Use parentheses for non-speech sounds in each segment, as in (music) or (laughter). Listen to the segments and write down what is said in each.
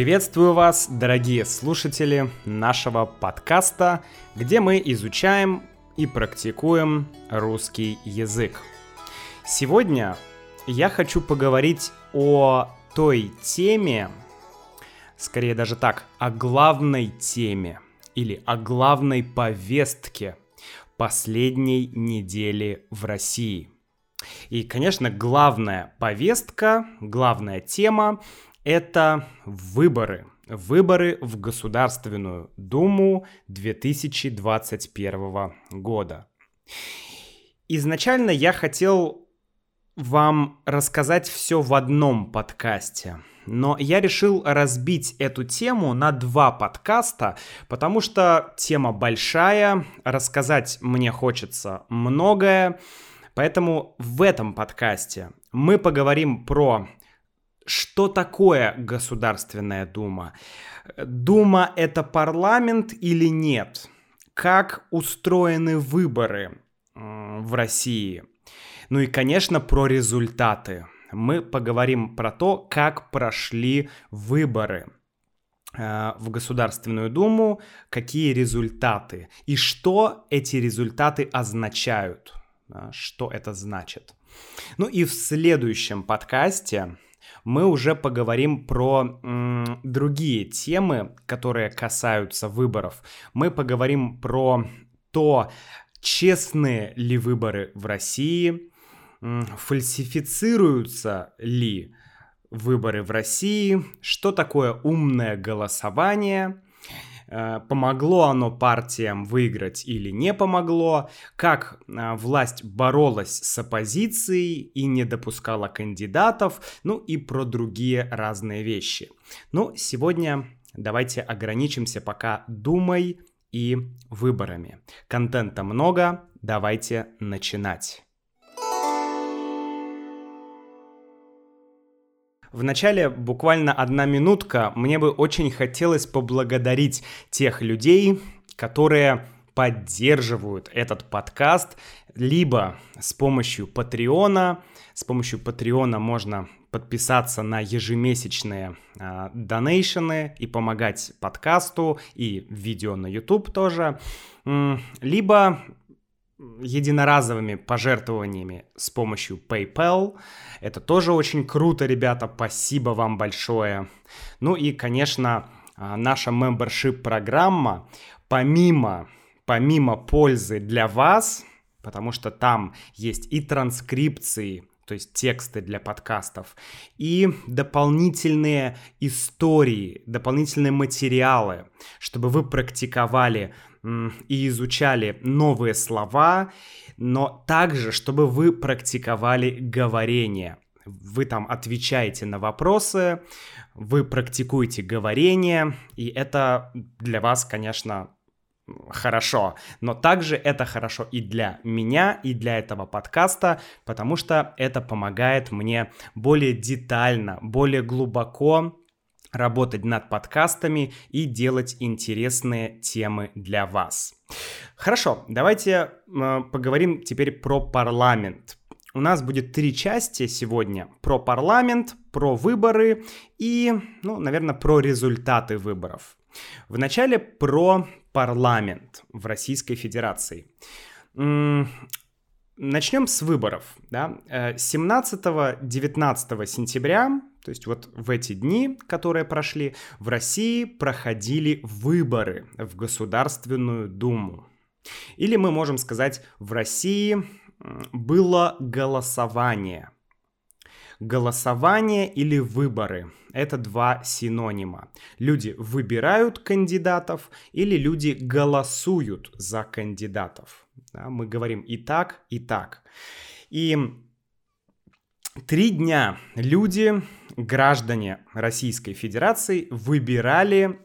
Приветствую вас, дорогие слушатели нашего подкаста, где мы изучаем и практикуем русский язык. Сегодня я хочу поговорить о той теме, скорее даже так, о главной теме или о главной повестке последней недели в России. И, конечно, главная повестка, главная тема — это выборы. Выборы в Государственную Думу 2021 года. Изначально я хотел вам рассказать все в одном подкасте. Но я решил разбить эту тему на два подкаста, потому что тема большая, рассказать мне хочется многое. Поэтому в этом подкасте мы поговорим про что такое Государственная Дума. Дума это парламент или нет? Как устроены выборы в России? Ну и, конечно, про результаты. Мы поговорим про то, как прошли выборы э, в Государственную Думу, какие результаты и что эти результаты означают, что это значит. Ну и в следующем подкасте мы уже поговорим про м, другие темы, которые касаются выборов. Мы поговорим про то, честные ли выборы в России, фальсифицируются ли выборы в России, что такое умное голосование, помогло оно партиям выиграть или не помогло, как э, власть боролась с оппозицией и не допускала кандидатов, ну и про другие разные вещи. Ну, сегодня давайте ограничимся пока Думой и выборами. Контента много, давайте начинать. В начале буквально одна минутка. Мне бы очень хотелось поблагодарить тех людей, которые поддерживают этот подкаст либо с помощью Патреона. С помощью Патреона можно подписаться на ежемесячные э, донейшены и помогать подкасту и видео на YouTube тоже. Либо единоразовыми пожертвованиями с помощью PayPal. Это тоже очень круто, ребята, спасибо вам большое. Ну и, конечно, а, наша membership программа, помимо, помимо пользы для вас, потому что там есть и транскрипции, то есть тексты для подкастов, и дополнительные истории, дополнительные материалы, чтобы вы практиковали и изучали новые слова, но также, чтобы вы практиковали говорение. Вы там отвечаете на вопросы, вы практикуете говорение, и это для вас, конечно, хорошо, но также это хорошо и для меня, и для этого подкаста, потому что это помогает мне более детально, более глубоко работать над подкастами и делать интересные темы для вас. Хорошо, давайте э, поговорим теперь про парламент. У нас будет три части сегодня. Про парламент, про выборы и, ну, наверное, про результаты выборов. Вначале про парламент в Российской Федерации. Начнем с выборов. Да? 17-19 э, сентября, то есть вот в эти дни, которые прошли, в России проходили выборы в Государственную Думу. Или мы можем сказать, в России было голосование. Голосование или выборы – это два синонима. Люди выбирают кандидатов или люди голосуют за кандидатов. Да, мы говорим и так, и так. И три дня люди, граждане Российской Федерации, выбирали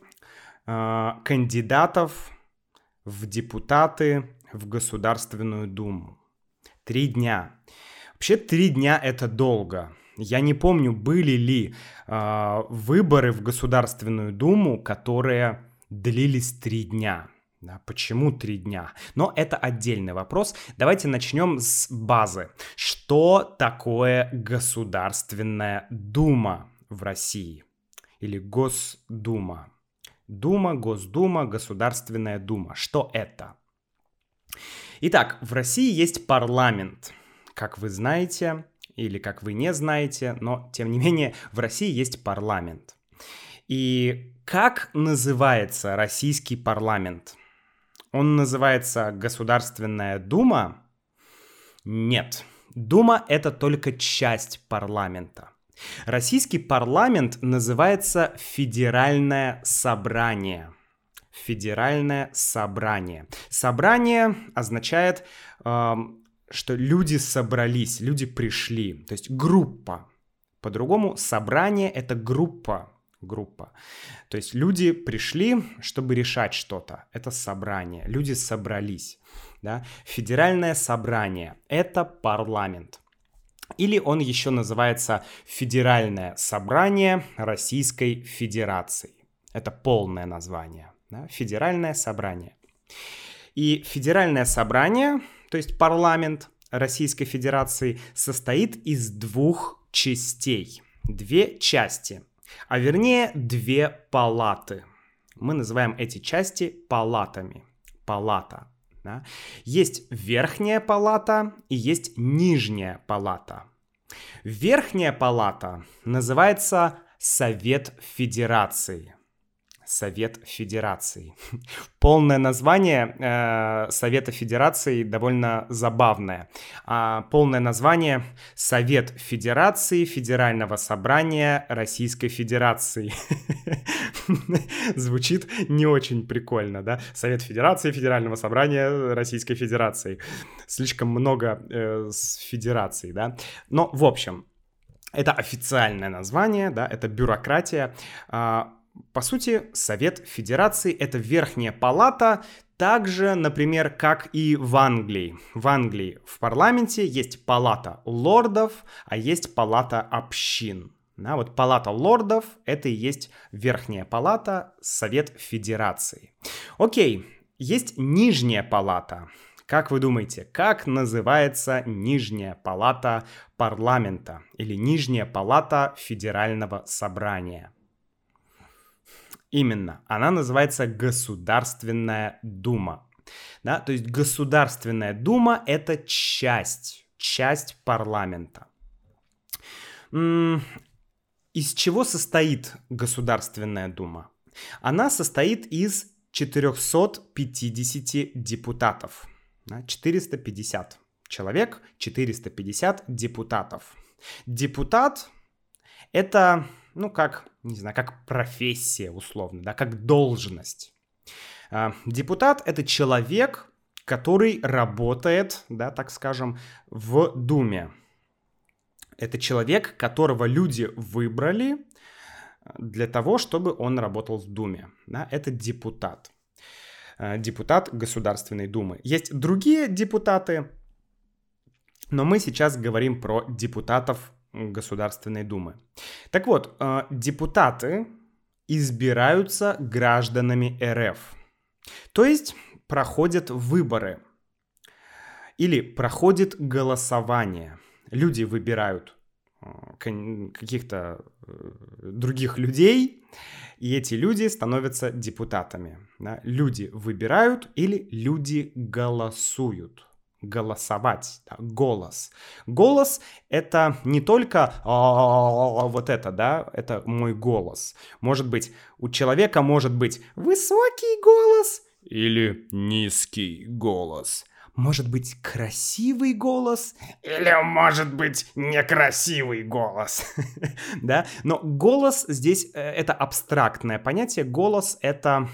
э, кандидатов в депутаты в Государственную Думу. Три дня. Вообще три дня это долго. Я не помню, были ли э, выборы в Государственную Думу, которые длились три дня. Почему три дня? Но это отдельный вопрос. Давайте начнем с базы. Что такое Государственная Дума в России? или Госдума. Дума, Госдума, Государственная Дума. Что это? Итак, в России есть парламент. Как вы знаете, или как вы не знаете, но тем не менее в России есть парламент. И как называется российский парламент? Он называется Государственная Дума? Нет. Дума — это только часть парламента. Российский парламент называется Федеральное собрание. Федеральное собрание. Собрание означает, э, что люди собрались, люди пришли, то есть группа. По-другому, собрание — это группа, группа. То есть люди пришли, чтобы решать что-то. Это собрание. Люди собрались. Да? Федеральное собрание — это парламент. Или он еще называется Федеральное собрание Российской Федерации. Это полное название. Да? Федеральное собрание. И Федеральное собрание, то есть парламент Российской Федерации, состоит из двух частей. Две части, а вернее две палаты. Мы называем эти части палатами. Палата. Да? Есть верхняя палата и есть нижняя палата. Верхняя палата называется Совет Федерации. Совет Федерации. (laughs) Полное название э, Совета Федерации довольно забавное. А полное название Совет Федерации Федерального собрания Российской Федерации. (laughs) Звучит не очень прикольно, да? Совет Федерации Федерального собрания Российской Федерации. Слишком много э, с федерацией, да? Но, в общем, это официальное название, да, это бюрократия. По сути, Совет Федерации — это верхняя палата, так же, например, как и в Англии. В Англии в парламенте есть палата лордов, а есть палата общин. Да, вот палата лордов — это и есть верхняя палата, Совет Федерации. Окей, есть нижняя палата. Как вы думаете, как называется нижняя палата парламента или нижняя палата Федерального собрания? Именно, она называется Государственная Дума. Да, то есть Государственная Дума — это часть, часть парламента. Из чего состоит Государственная Дума? Она состоит из 450 депутатов. 450 человек, 450 депутатов. Депутат — это ну, как, не знаю, как профессия условно, да, как должность. А, депутат — это человек, который работает, да, так скажем, в Думе. Это человек, которого люди выбрали для того, чтобы он работал в Думе. Да, это депутат. А, депутат Государственной Думы. Есть другие депутаты, но мы сейчас говорим про депутатов Государственной Думы. Так вот, э, депутаты избираются гражданами РФ. То есть проходят выборы или проходит голосование. Люди выбирают э, каких-то э, других людей, и эти люди становятся депутатами. Люди выбирают или люди голосуют голосовать, да, голос. Голос — это не только вот это, да, это мой голос. Может быть, у человека может быть высокий голос или низкий голос. Может быть, красивый голос или, может быть, некрасивый голос. (laughs) да, но голос здесь э, — это абстрактное понятие. Голос — это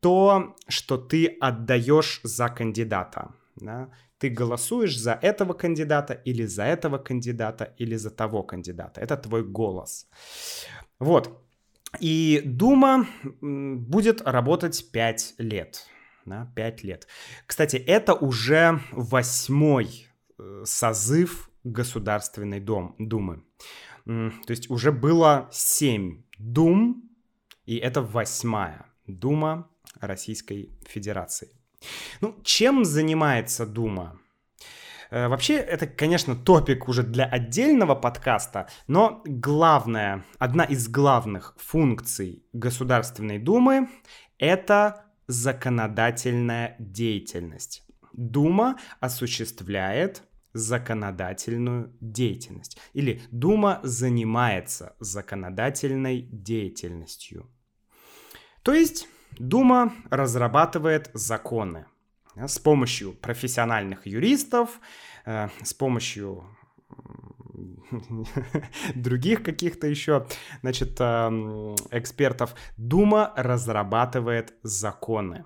то, что ты отдаешь за кандидата. Да? Ты голосуешь за этого кандидата или за этого кандидата или за того кандидата. Это твой голос. Вот. И Дума будет работать 5 лет. Да, 5 лет. Кстати, это уже восьмой э, созыв Государственной Дом, Думы. То есть уже было 7 Дум, и это восьмая Дума Российской Федерации. Ну, чем занимается Дума? Э, вообще, это, конечно, топик уже для отдельного подкаста, но главная, одна из главных функций Государственной Думы — это законодательная деятельность. Дума осуществляет законодательную деятельность. Или Дума занимается законодательной деятельностью. То есть Дума разрабатывает законы с помощью профессиональных юристов, э, с помощью (laughs) других каких-то еще, значит, эм, экспертов, Дума разрабатывает законы.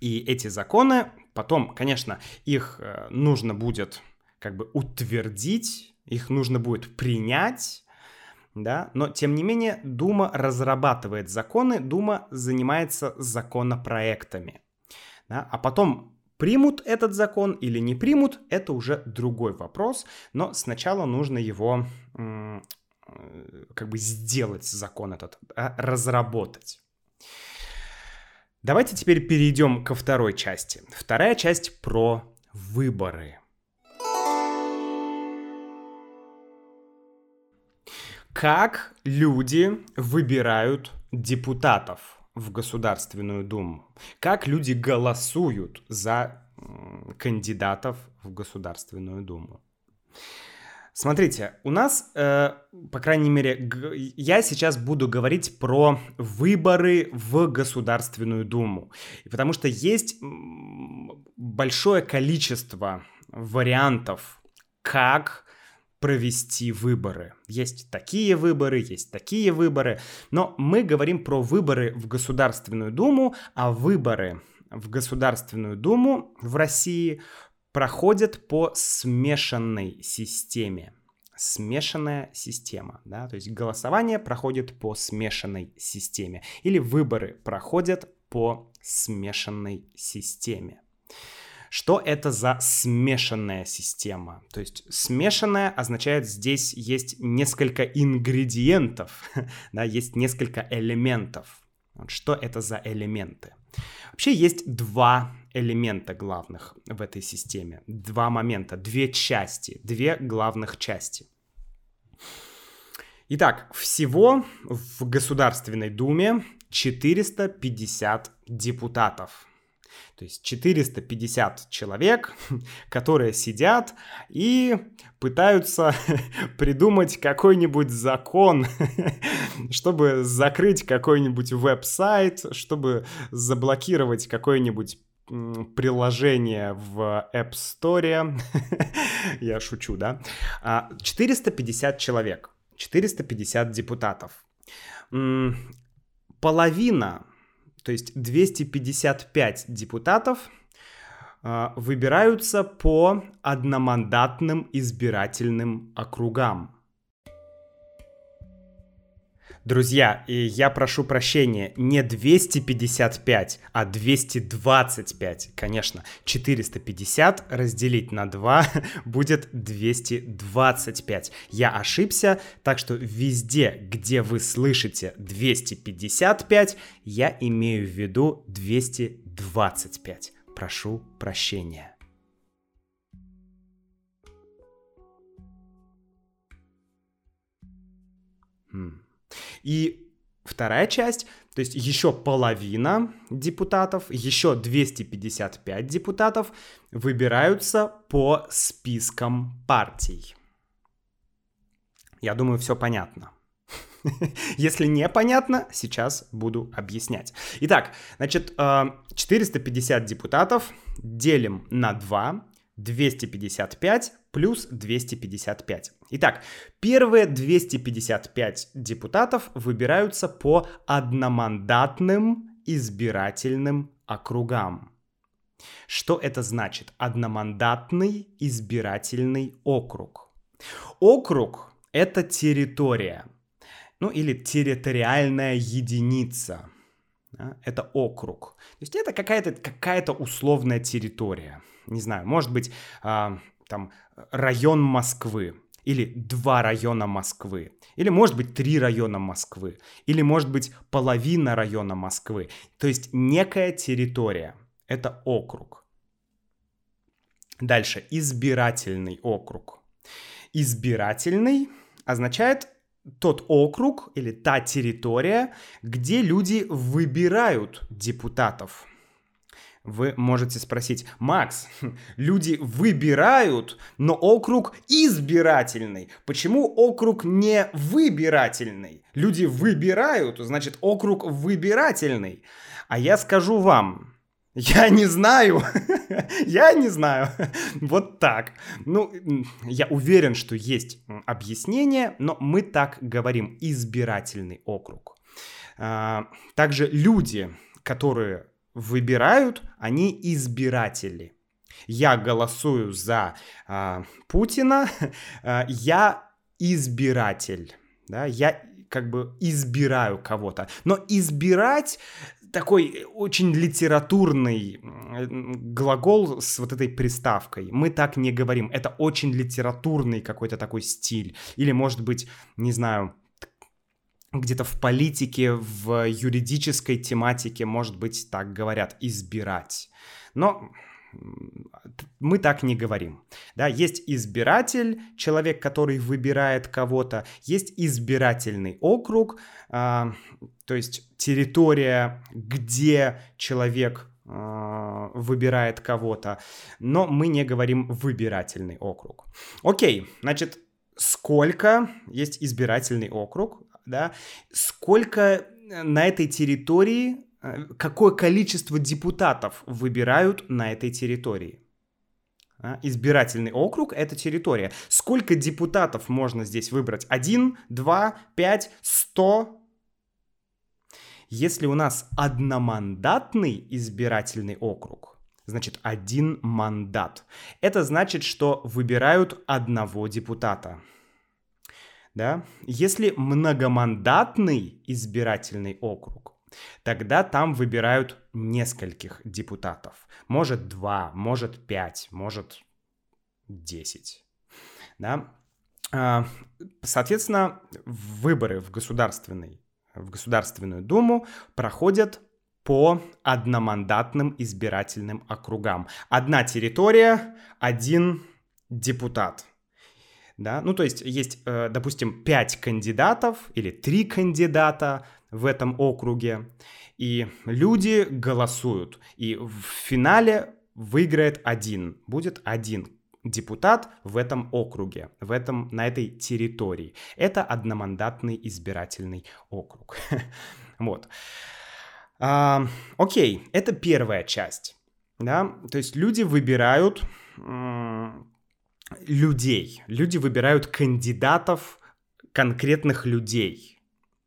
И эти законы потом, конечно, их э, нужно будет как бы утвердить, их нужно будет принять, да, но тем не менее Дума разрабатывает законы, Дума занимается законопроектами, да, а потом примут этот закон или не примут, это уже другой вопрос, но сначала нужно его э, как бы сделать закон этот, разработать. Давайте теперь перейдем ко второй части. Вторая часть про выборы. Как люди выбирают депутатов в Государственную Думу? Как люди голосуют за кандидатов в Государственную Думу? Смотрите, у нас, э, по крайней мере, я сейчас буду говорить про выборы в Государственную Думу, потому что есть большое количество вариантов, как провести выборы. Есть такие выборы, есть такие выборы, но мы говорим про выборы в Государственную Думу, а выборы в Государственную Думу в России проходят по смешанной системе. Смешанная система, да, то есть голосование проходит по смешанной системе или выборы проходят по смешанной системе. Что это за смешанная система? То есть смешанная означает здесь есть несколько ингредиентов, (laughs) да, есть несколько элементов. Вот что это за элементы? Вообще есть два элемента главных в этой системе. Два момента, две части, две главных части. Итак, всего в Государственной Думе 450 депутатов. То есть 450 человек, (laughs) которые сидят и пытаются (laughs) придумать какой-нибудь закон, (laughs) чтобы закрыть какой-нибудь веб-сайт, чтобы заблокировать какой-нибудь приложение в App Store. Я шучу, да? 450 а, человек, 450 депутатов. Половина, то есть 255 депутатов а, выбираются по одномандатным избирательным округам. Друзья, и я прошу прощения, не 255, а 225, конечно. 450 разделить на 2 (laughs) будет 225. Я ошибся, так что везде, где вы слышите 255, я имею в виду 225. Прошу прощения. Hmm. И вторая часть, то есть еще половина депутатов, еще 255 депутатов выбираются по спискам партий. Я думаю, все понятно. (laughs) Если непонятно, сейчас буду объяснять. Итак, значит, 450 э, депутатов делим на 2, 255 плюс 255. Итак, первые 255 депутатов выбираются по одномандатным избирательным округам. Что это значит? Одномандатный избирательный округ. Округ — это территория, ну или территориальная единица. Да? Это округ. То есть это какая-то какая условная территория. Не знаю, может быть, э, там район Москвы, или два района Москвы, или может быть три района Москвы, или может быть половина района Москвы. То есть некая территория, это округ. Дальше, избирательный округ. Избирательный означает тот округ или та территория, где люди выбирают депутатов. Вы можете спросить, Макс, люди выбирают, но округ избирательный. Почему округ не выбирательный? Люди выбирают, значит округ выбирательный. А я скажу вам, я не знаю. (laughs) я не знаю. вот так. Ну, я уверен, что есть объяснение, но мы так говорим. Избирательный округ. А, также люди, которые выбирают, они избиратели. Я голосую за а, Путина, (laughs) а, я избиратель. Да, я как бы избираю кого-то. Но избирать такой очень литературный глагол с вот этой приставкой. Мы так не говорим. Это очень литературный какой-то такой стиль. Или, может быть, не знаю, где-то в политике, в юридической тематике, может быть, так говорят, избирать. Но мы так не говорим. Да, есть избиратель, человек, который выбирает кого-то, есть избирательный округ, э, то есть территория, где человек э, выбирает кого-то, но мы не говорим выбирательный округ. Окей, значит, сколько есть избирательный округ, да, сколько на этой территории Э, какое количество депутатов выбирают на этой территории. А, избирательный округ — это территория. Сколько депутатов можно здесь выбрать? Один, два, пять, сто? Если у нас одномандатный избирательный округ, значит один мандат. Это значит, что выбирают одного депутата. Да? Если многомандатный избирательный округ, Тогда там выбирают нескольких депутатов. Может два, может пять, может десять. Да? А, соответственно, выборы в, государственный, в Государственную Думу проходят по одномандатным избирательным округам. Одна территория, один депутат. Да? Ну, то есть есть, э, допустим, пять кандидатов или три кандидата в этом округе, и люди голосуют, и в финале выиграет один, будет один депутат в этом округе, в этом, на этой территории. Это одномандатный избирательный округ. (laughs) вот. А, окей, это первая часть. Да? То есть люди выбирают людей. Люди выбирают кандидатов, конкретных людей.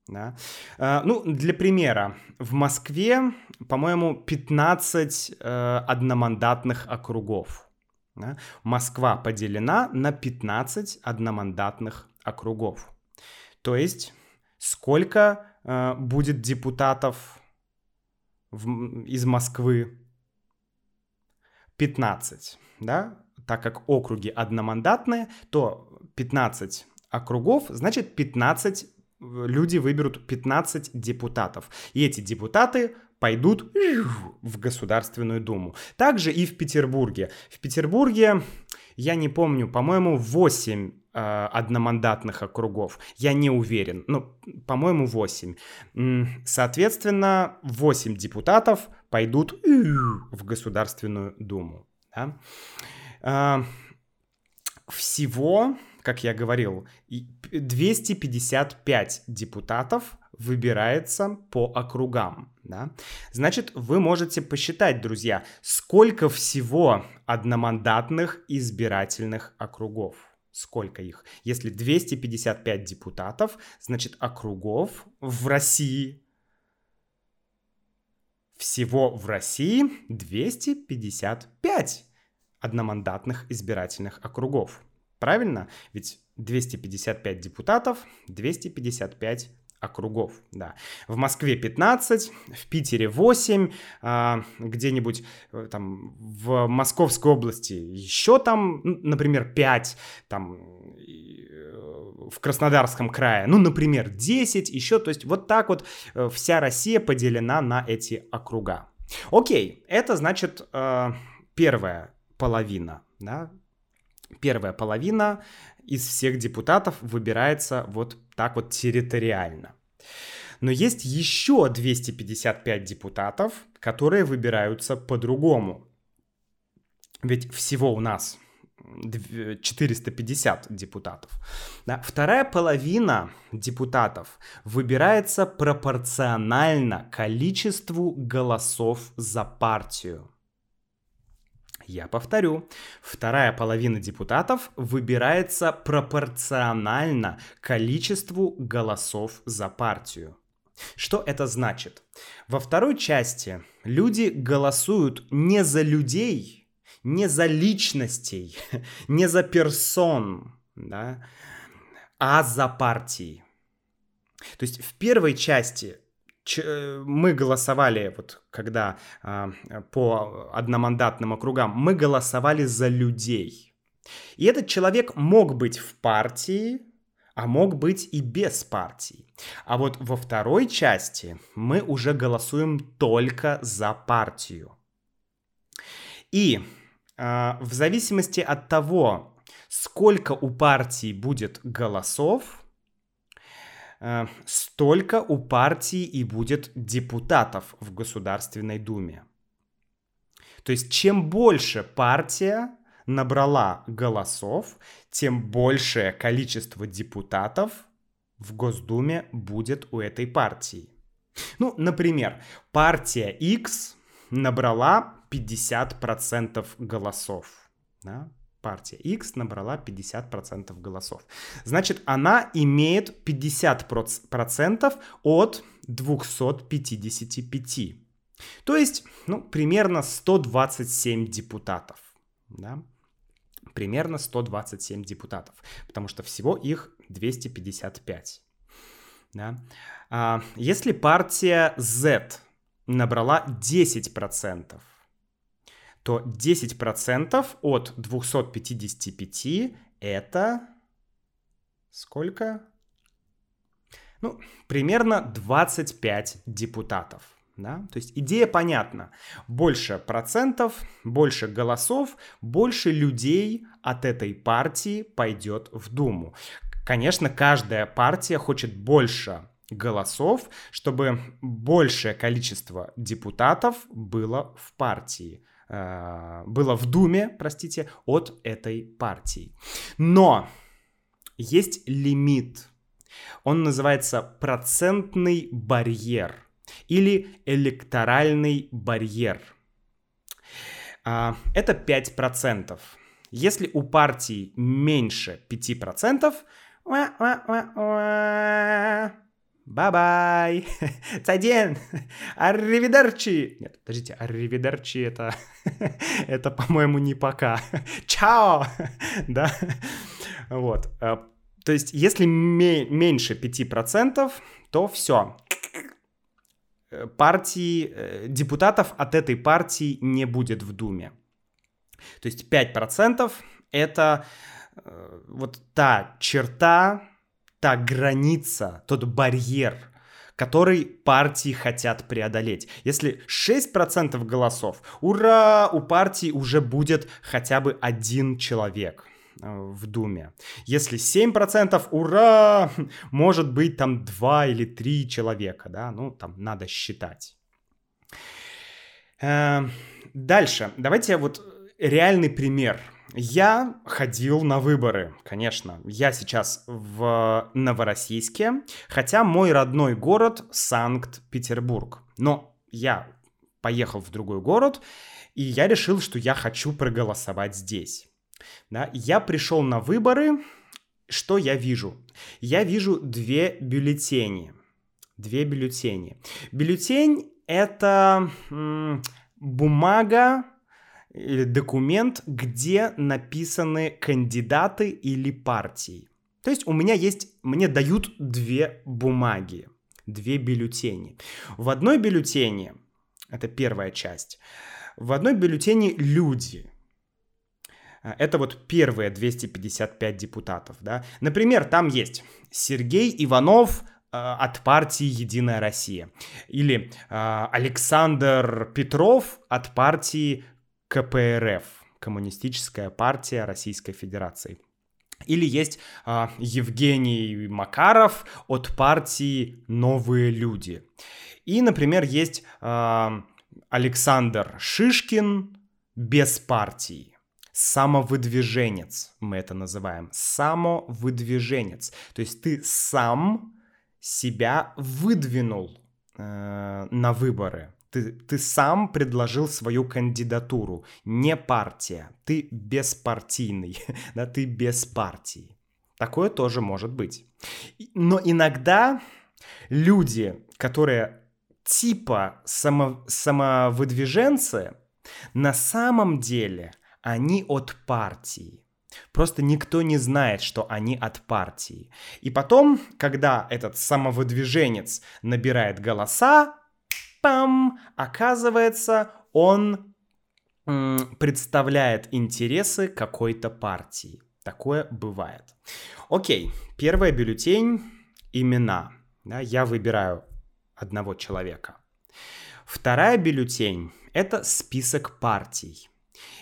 Да? А, ну, для примера, в Москве, по-моему, 15 э, одномандатных округов. Да? Москва поделена на 15 одномандатных округов. То есть, сколько э, будет депутатов в, из Москвы? 15, да? Так как округи одномандатные, то 15 округов, значит 15 люди выберут 15 депутатов. И эти депутаты пойдут в Государственную Думу. Также и в Петербурге. В Петербурге, я не помню, по-моему, 8 э, одномандатных округов. Я не уверен. Ну, по-моему, 8. Соответственно, 8 депутатов пойдут в Государственную Думу. Да? Всего как я говорил, 255 депутатов выбирается по округам. Да? Значит, вы можете посчитать, друзья, сколько всего одномандатных избирательных округов. Сколько их? Если 255 депутатов, значит округов в России всего в России 255 одномандатных избирательных округов. Правильно? Ведь 255 депутатов, 255 округов, да. В Москве 15, в Питере 8, а, где-нибудь э, там в Московской области еще там, например, 5, там э, в Краснодарском крае, ну, например, 10 еще, то есть вот так вот э, вся Россия поделена на эти округа. Окей, это значит первое половина, да, первая половина из всех депутатов выбирается вот так вот территориально. Но есть еще 255 депутатов, которые выбираются по-другому. Ведь всего у нас 450 депутатов. Да? Вторая половина депутатов выбирается пропорционально количеству голосов за партию. Я повторю, вторая половина депутатов выбирается пропорционально количеству голосов за партию. Что это значит? Во второй части люди голосуют не за людей, не за личностей, (laughs) не за персон, да, а за партии. То есть в первой части мы голосовали, вот когда а, по одномандатным округам, мы голосовали за людей. И этот человек мог быть в партии, а мог быть и без партии. А вот во второй части мы уже голосуем только за партию. И э, в зависимости от того, сколько у партии будет голосов, э, столько у партии и будет депутатов в Государственной Думе. То есть чем больше партия набрала голосов, тем большее количество депутатов в Госдуме будет у этой партии. Ну, например, партия X набрала 50% голосов. Да? Партия X набрала 50% голосов. Значит, она имеет 50% от 255. То есть, ну, примерно 127 депутатов. Да? примерно 127 депутатов, потому что всего их 255. Да? А, если партия Z набрала 10%, то 10% от 255 это сколько? Ну, примерно 25 депутатов. Да? То есть идея понятна. Больше процентов, больше голосов, больше людей от этой партии пойдет в Думу. Конечно, каждая партия хочет больше голосов, чтобы большее количество депутатов было в партии было в Думе, простите, от этой партии. Но есть лимит. Он называется процентный барьер или электоральный барьер. А, это 5%. Если у партии меньше 5%, Bye-bye! (laughs) 再见! Arrivederci! Нет, подождите, арривидерчи это... (laughs) это, по-моему, не пока. (laughs) Чао! да? Вот. А, то есть, если меньше 5%, то все. Э, партии, э, депутатов от этой партии не будет в Думе. То есть 5% это э, вот та черта, та граница, тот барьер, который партии хотят преодолеть. Если 6% голосов, ура, у партии уже будет хотя бы один человек – Э, в Думе. Если 7%, ура, (laughs) может быть там 2 или 3 человека, да, ну там надо считать. Э, дальше, давайте вот реальный пример. Я ходил на выборы, конечно. Я сейчас в Новороссийске, хотя мой родной город Санкт-Петербург. Но я поехал в другой город, и я решил, что я хочу проголосовать здесь. Да? Я пришел на выборы, что я вижу? Я вижу две бюллетени. Две бюллетени. Бюллетень — это м, бумага или документ, где написаны кандидаты или партии. То есть у меня есть, мне дают две бумаги, две бюллетени. В одной бюллетени, это первая часть, в одной бюллетени люди — а, это вот первые 255 депутатов, да. Например, там есть Сергей Иванов э, от партии «Единая Россия» или э, Александр Петров от партии КПРФ, Коммунистическая партия Российской Федерации. Или есть э, Евгений Макаров от партии Новые люди. И, например, есть э, Александр Шишкин без партии. Самовыдвиженец, мы это называем. Самовыдвиженец. То есть ты сам себя выдвинул э, на выборы. Ты, ты сам предложил свою кандидатуру, не партия. Ты беспартийный, (laughs) да, ты без партии. Такое тоже может быть. Но иногда люди, которые типа само, самовыдвиженцы, на самом деле они от партии. Просто никто не знает, что они от партии. И потом, когда этот самовыдвиженец набирает голоса, пам, оказывается, он представляет интересы какой-то партии. Такое бывает. Окей, первая бюллетень – имена. Да, я выбираю одного человека. Вторая бюллетень – это список партий.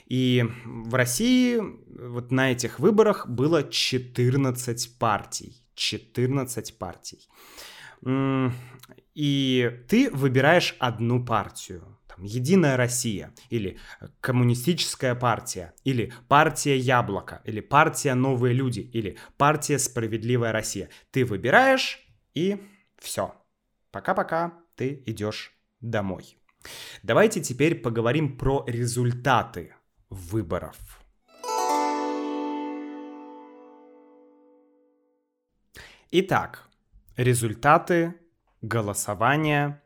И в России вот на этих выборах было 14 партий. 14 партий. И ты выбираешь одну партию. Там, Единая Россия, или Коммунистическая партия, или Партия Яблоко, или Партия Новые Люди, или Партия Справедливая Россия. Ты выбираешь, и все. Пока-пока, ты идешь домой. Давайте теперь поговорим про результаты выборов. Итак, результаты голосования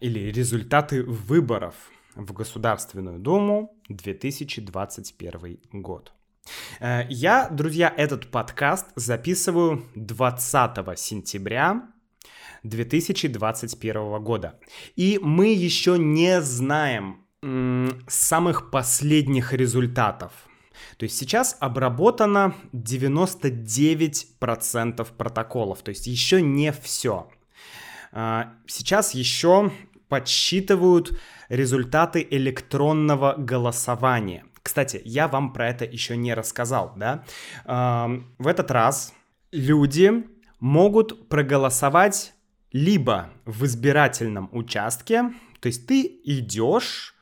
или результаты выборов в Государственную Думу 2021 год. Э, я, друзья, этот подкаст записываю 20 сентября 2021 года. И мы еще не знаем самых последних результатов. То есть сейчас обработано 99% протоколов, то есть еще не все. А, сейчас еще подсчитывают результаты электронного голосования. Кстати, я вам про это еще не рассказал, да? В этот раз люди могут проголосовать либо в избирательном участке, то есть ты идешь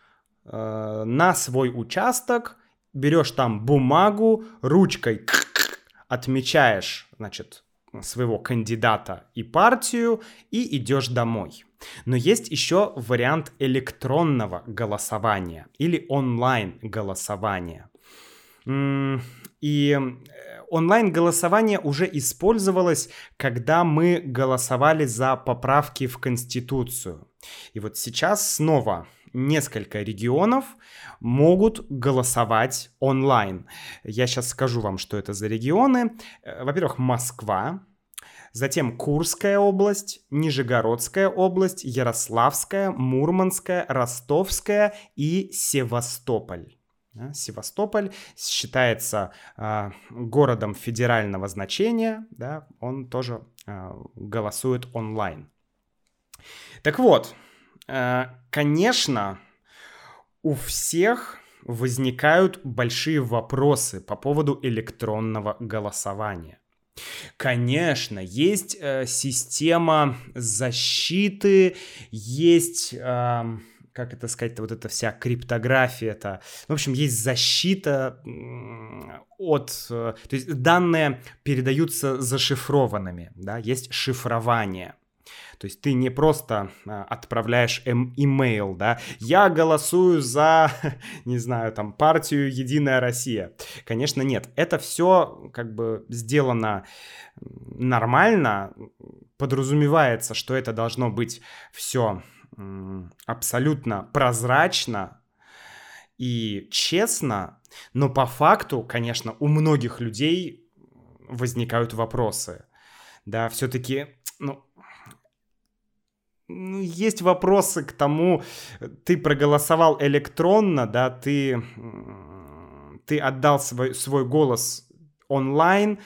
э, на свой участок, берешь там бумагу, ручкой (clears throat) отмечаешь, значит, своего кандидата и партию и идешь домой. Но есть еще вариант электронного голосования или онлайн голосования. И э, онлайн-голосование уже использовалось, когда мы голосовали за поправки в Конституцию. И вот сейчас снова несколько регионов могут голосовать онлайн. Я сейчас скажу вам, что это за регионы. Э, во-первых, Москва, затем Курская область, Нижегородская область, Ярославская, Мурманская, Ростовская и Севастополь. Севастополь считается э, городом федерального значения, да, он тоже э, голосует онлайн. Так вот, конечно, у всех возникают большие вопросы по поводу электронного голосования. Конечно, есть э, система защиты, есть... Э, как это сказать, вот эта вся криптография, это, в общем, есть защита от, э, то есть данные передаются зашифрованными, да, есть шифрование. То есть ты не просто а, отправляешь эм, имейл, да, я голосую за, (laughs) не знаю, там, партию Единая Россия. Конечно, нет. Это все как бы сделано нормально, подразумевается, что это должно быть все абсолютно прозрачно и честно, но по факту, конечно, у многих людей возникают вопросы. Да, все-таки, ну, ну, есть вопросы к тому, ты проголосовал электронно, да, ты, ты отдал свой, свой голос онлайн,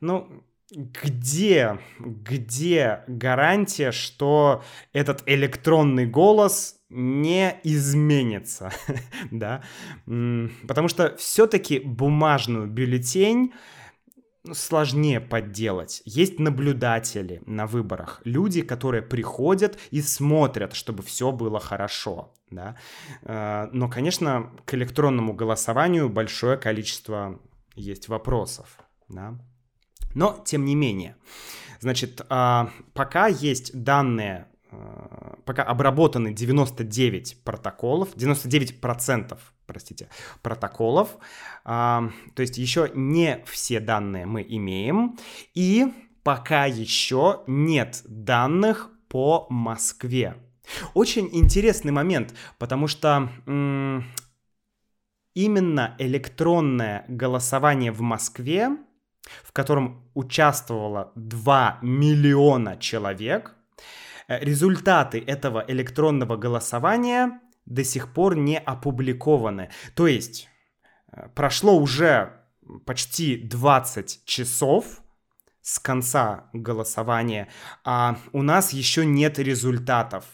ну, где, где гарантия, что этот электронный голос не изменится, (laughs) да, потому что все-таки бумажную бюллетень сложнее подделать. Есть наблюдатели на выборах, люди, которые приходят и смотрят, чтобы все было хорошо, да. Э, но, конечно, к электронному голосованию большое количество есть вопросов, да. Но, тем не менее, значит, а, пока есть данные пока обработаны 99 протоколов, 99%, простите, протоколов, а, то есть еще не все данные мы имеем, и пока еще нет данных по Москве. Очень интересный момент, потому что м- именно электронное голосование в Москве, в котором участвовало 2 миллиона человек, Э, результаты этого электронного голосования до сих пор не опубликованы. То есть э, прошло уже почти 20 часов с конца голосования, а у нас еще нет результатов.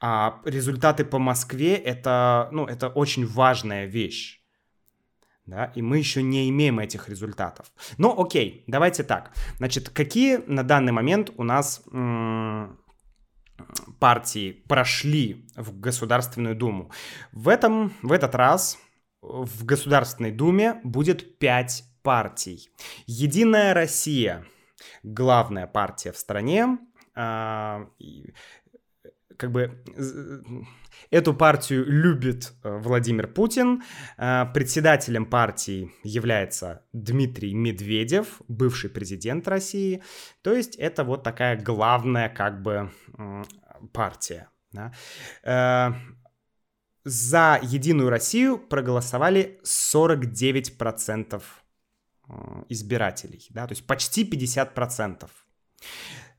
А результаты по Москве это, ну, это очень важная вещь. Да, и мы еще не имеем этих результатов. Но окей, давайте так. Значит, какие на данный момент у нас м- партии прошли в Государственную Думу. В, этом, в этот раз в Государственной Думе будет пять партий. Единая Россия, главная партия в стране, а, как бы эту партию любит э, Владимир Путин. Э, председателем партии является Дмитрий Медведев, бывший президент России. То есть это вот такая главная как бы партия. Да? Э, за Единую Россию проголосовали 49% избирателей, да, то есть почти 50%.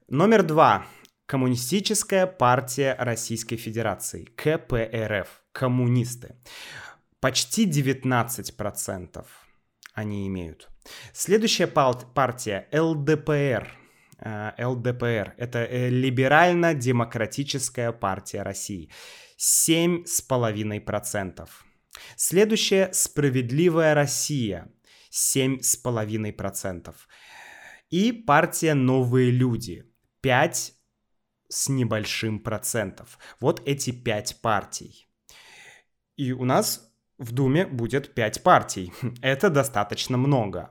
Номер два Коммунистическая партия Российской Федерации, КПРФ, коммунисты. Почти 19% они имеют. Следующая партия ЛДПР. Э, ЛДПР – это э, Либерально-демократическая партия России. 7,5%. Следующая – Справедливая Россия. 7,5%. И партия Новые люди. 5 с небольшим процентов. Вот эти пять партий. И у нас в Думе будет пять партий. (laughs) Это достаточно много.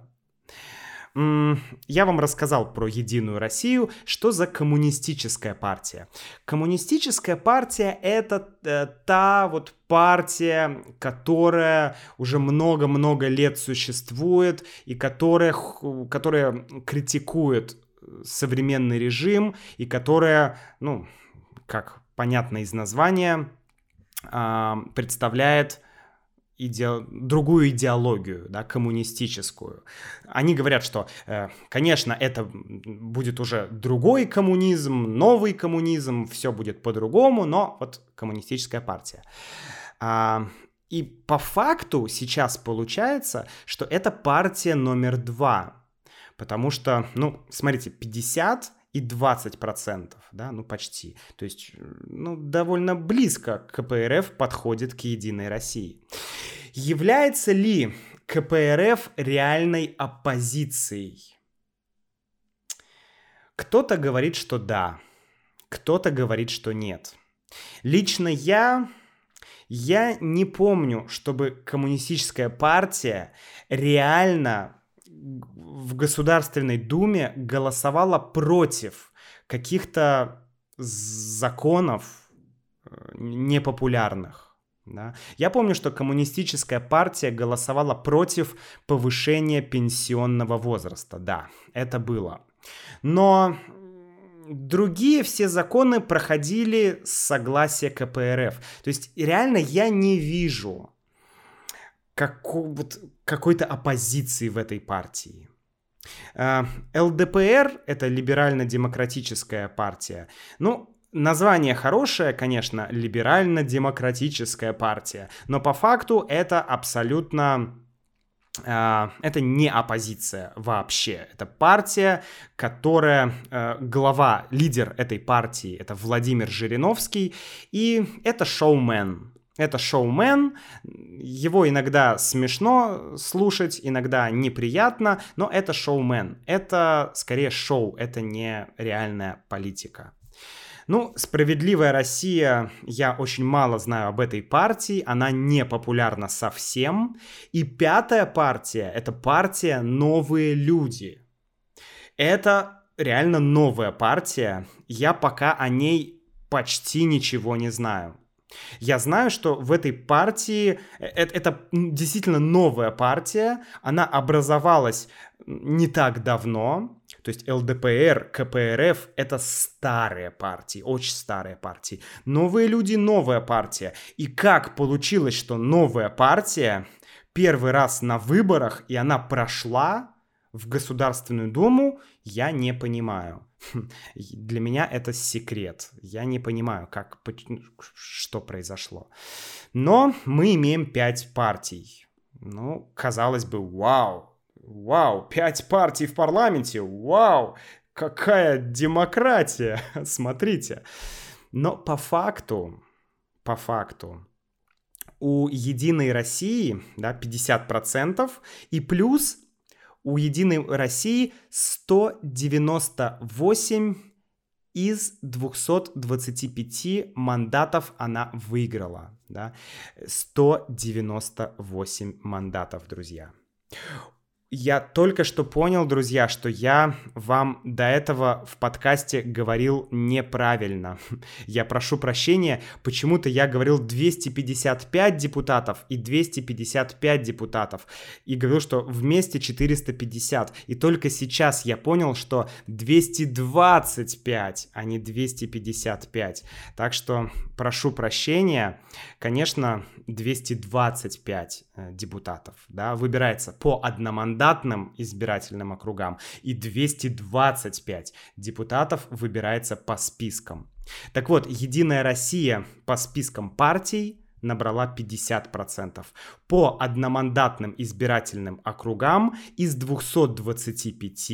Я вам рассказал про Единую Россию. Что за коммунистическая партия? Коммунистическая партия — это э, та вот партия, которая уже много-много лет существует и которая, которая критикует современный режим и которая, ну, как понятно из названия, а, представляет иде... другую идеологию, да, коммунистическую. Они говорят, что, э, конечно, это будет уже другой коммунизм, новый коммунизм, все будет по-другому, но вот коммунистическая партия. А, и по факту сейчас получается, что это партия номер два Потому что, ну, смотрите, 50 и 20 процентов, да, ну почти. То есть, ну, довольно близко КПРФ подходит к Единой России. Является ли КПРФ реальной оппозицией? Кто-то говорит, что да, кто-то говорит, что нет. Лично я, я не помню, чтобы коммунистическая партия реально в Государственной Думе голосовала против каких-то законов э, непопулярных. Да? Я помню, что коммунистическая партия голосовала против повышения пенсионного возраста. Да, это было. Но другие все законы проходили с согласия КПРФ. То есть реально я не вижу какой-то оппозиции в этой партии. А, ЛДПР — это либерально-демократическая партия. Ну, Название хорошее, конечно, либерально-демократическая партия, но по факту это абсолютно а, это не оппозиция вообще. Это партия, которая э, глава, лидер этой партии, это Владимир Жириновский, и это шоумен. Это шоумен, его иногда смешно слушать, иногда неприятно, но это шоумен. Это скорее шоу, это не реальная политика. Ну, «Справедливая Россия», я очень мало знаю об этой партии, она не популярна совсем. И пятая партия — это партия «Новые люди». Это реально новая партия, я пока о ней почти ничего не знаю. Я знаю, что в этой партии, это, это действительно новая партия, она образовалась не так давно, то есть ЛДПР, КПРФ — это старые партии, очень старые партии. Новые люди — новая партия. И как получилось, что новая партия первый раз на выборах, и она прошла в Государственную Думу, я не понимаю. Для меня это секрет. Я не понимаю, как, что произошло. Но мы имеем пять партий. Ну, казалось бы, вау, Вау, пять партий в парламенте, вау, какая демократия, (laughs) смотрите. Но по факту, по факту, у Единой России да, 50%, и плюс у Единой России 198 из 225 мандатов она выиграла. Да? 198 мандатов, друзья. Я только что понял, друзья, что я вам до этого в подкасте говорил неправильно. (laughs) Я прошу прощения, почему-то я говорил 255 депутатов и 255 депутатов. И говорил, что вместе 450. И только сейчас я понял, что 225, а не 255. Так что прошу прощения. Конечно, 225 э, депутатов, да, выбирается по одномандатным избирательным округам, и 225 депутатов выбирается по спискам. Так вот, Единая Россия по спискам партий набрала 50%. По одномандатным избирательным округам из 225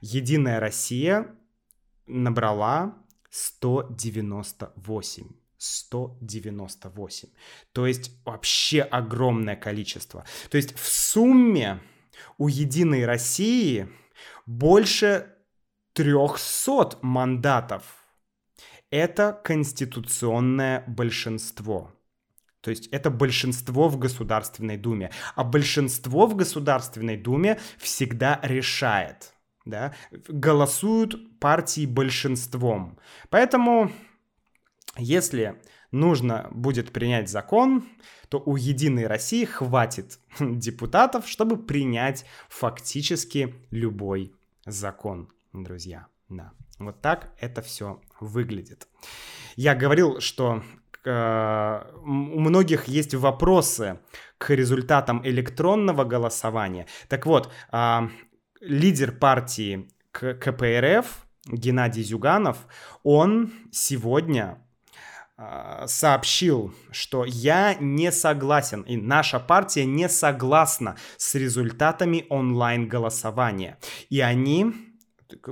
Единая Россия набрала 198. 198. То есть вообще огромное количество. То есть в сумме у Единой России больше 300 мандатов. Это конституционное большинство. То есть это большинство в Государственной Думе. А большинство в Государственной Думе всегда решает. Да? Голосуют партии большинством. Поэтому если нужно будет принять закон, то у Единой России хватит (laughs) депутатов, чтобы принять фактически любой закон, друзья. Да. Вот так это все выглядит. Я говорил, что э, у многих есть вопросы к результатам электронного голосования. Так вот, э, лидер партии КПРФ Геннадий Зюганов, он сегодня а, сообщил, что я не согласен, и наша партия не согласна с результатами онлайн-голосования. И они,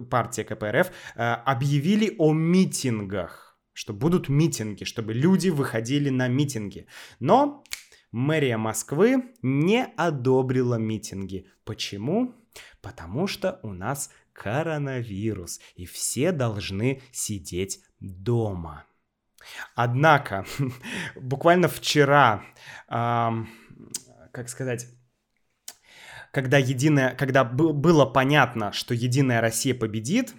партия КПРФ, э, объявили о митингах, что будут митинги, чтобы люди выходили на митинги. Но мэрия Москвы не одобрила митинги. Почему? Потому что у нас коронавирус, и все должны сидеть дома. Однако, (laughs) буквально вчера, эм, как сказать, когда единая, когда было понятно, что Единая Россия победит,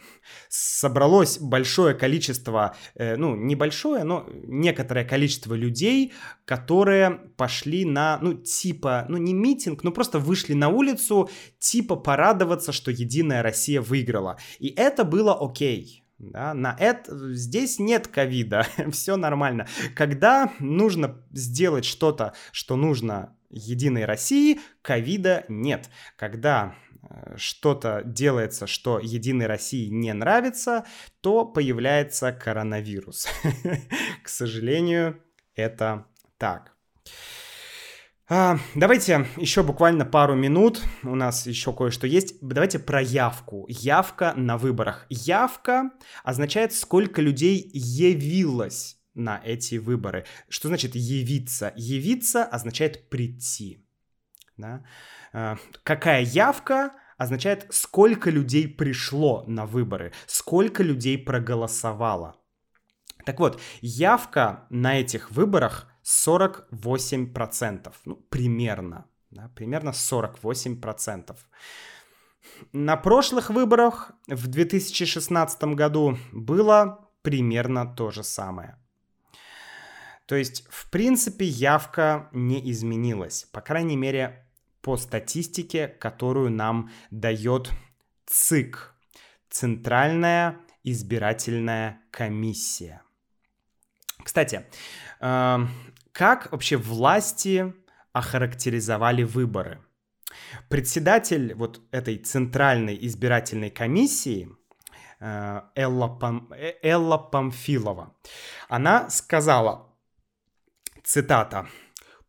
собралось большое количество, э, ну небольшое, но некоторое количество людей, которые пошли на, ну типа, ну не митинг, но просто вышли на улицу, типа порадоваться, что Единая Россия выиграла. И это было окей. Да, на это здесь нет ковида, (laughs) все нормально. Когда нужно сделать что-то, что нужно Единой России, ковида нет. Когда э, что-то делается, что Единой России не нравится, то появляется коронавирус. (laughs) К сожалению, это так. А, давайте еще буквально пару минут, у нас еще кое-что есть. Давайте про явку. Явка на выборах. Явка означает, сколько людей явилось на эти выборы. Что значит явиться? Явиться означает прийти. Да? А, какая явка означает, сколько людей пришло на выборы, сколько людей проголосовало. Так вот, явка на этих выборах 48%. Ну, примерно. Да, примерно 48%. На прошлых выборах в 2016 году было примерно то же самое. То есть, в принципе, явка не изменилась. По крайней мере, по статистике, которую нам дает ЦИК. Центральная избирательная комиссия. Кстати, эм, как вообще власти охарактеризовали выборы? Председатель вот этой центральной избирательной комиссии э, Элла, Пам... Э, Элла Памфилова, она сказала, цитата,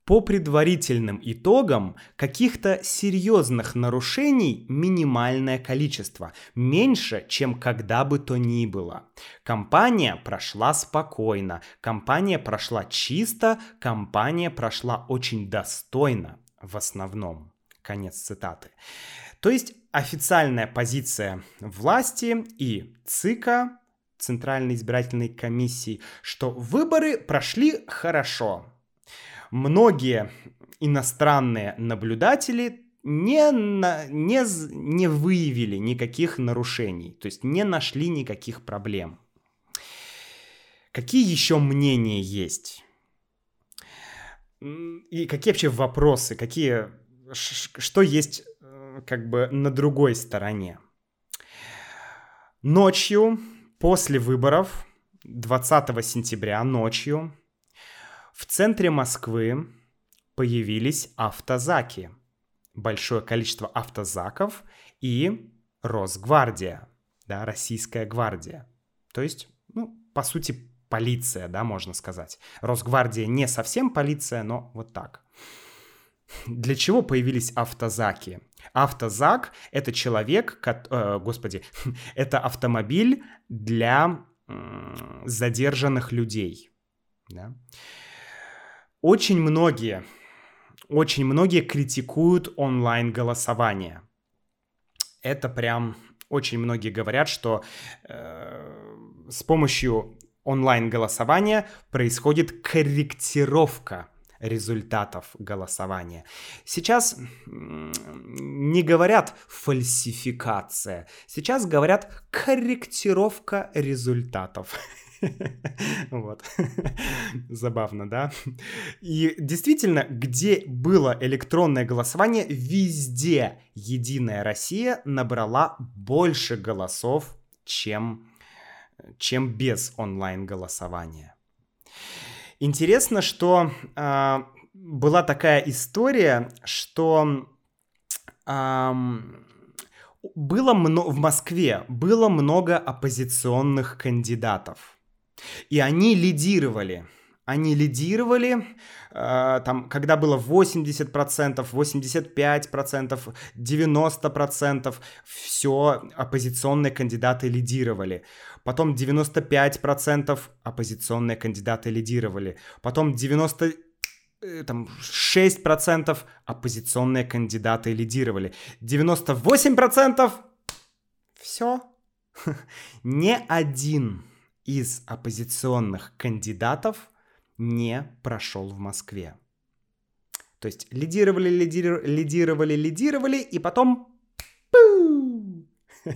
по предварительным итогам каких-то серьезных нарушений минимальное количество, меньше, чем когда бы то ни было. Компания прошла спокойно, компания прошла чисто, компания прошла очень достойно в основном. Конец цитаты. То есть официальная позиция власти и ЦИКа, Центральной избирательной комиссии, что выборы прошли хорошо, многие иностранные наблюдатели не, на, не, не выявили никаких нарушений, то есть не нашли никаких проблем. Какие еще мнения есть? И какие вообще вопросы, какие, что есть э, как бы на другой стороне? Ночью, после выборов, 20 сентября ночью, в центре Москвы появились автозаки. Большое количество автозаков и Росгвардия, да, Российская гвардия. То есть, ну, по сути, полиция, да, можно сказать. Росгвардия не совсем полиция, но вот так. Для чего появились автозаки? Автозак — это человек, э, господи, (laughs) это автомобиль для задержанных людей. Да? Очень многие, очень многие критикуют онлайн-голосование. Это прям очень многие говорят, что э, с помощью онлайн-голосования происходит корректировка результатов голосования. Сейчас не говорят фальсификация, сейчас говорят корректировка результатов. (laughs) Вот. (laughs) Забавно, да? И действительно, где было электронное голосование, везде Единая Россия набрала больше голосов, чем, чем без онлайн-голосования. Интересно, что э, была такая история, что э, было в Москве было много оппозиционных кандидатов. И они лидировали. Они лидировали, э, там, когда было 80%, 85%, 90%, все оппозиционные кандидаты лидировали. Потом 95% оппозиционные кандидаты лидировали. Потом 90 э, там 6% оппозиционные кандидаты лидировали. 98% все. (laughs) Не один из оппозиционных кандидатов не прошел в Москве. То есть лидировали, лидировали, лидировали, лидировали, и потом... (laughs)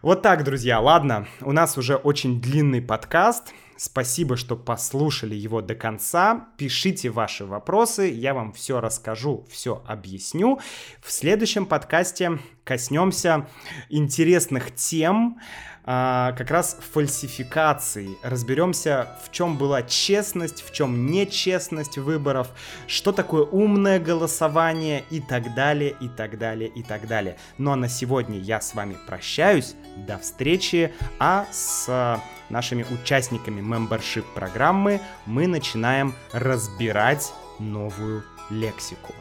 Вот так, друзья. Ладно, у нас уже очень длинный подкаст. Спасибо, что послушали его до конца. Пишите ваши вопросы, я вам все расскажу, все объясню. В следующем подкасте коснемся интересных тем, а, как раз фальсификации. Разберемся, в чем была честность, в чем нечестность выборов, что такое умное голосование и так далее, и так далее, и так далее. Ну а на сегодня я с вами прощаюсь. До встречи. А с нашими участниками мембершип программы мы начинаем разбирать новую лексику.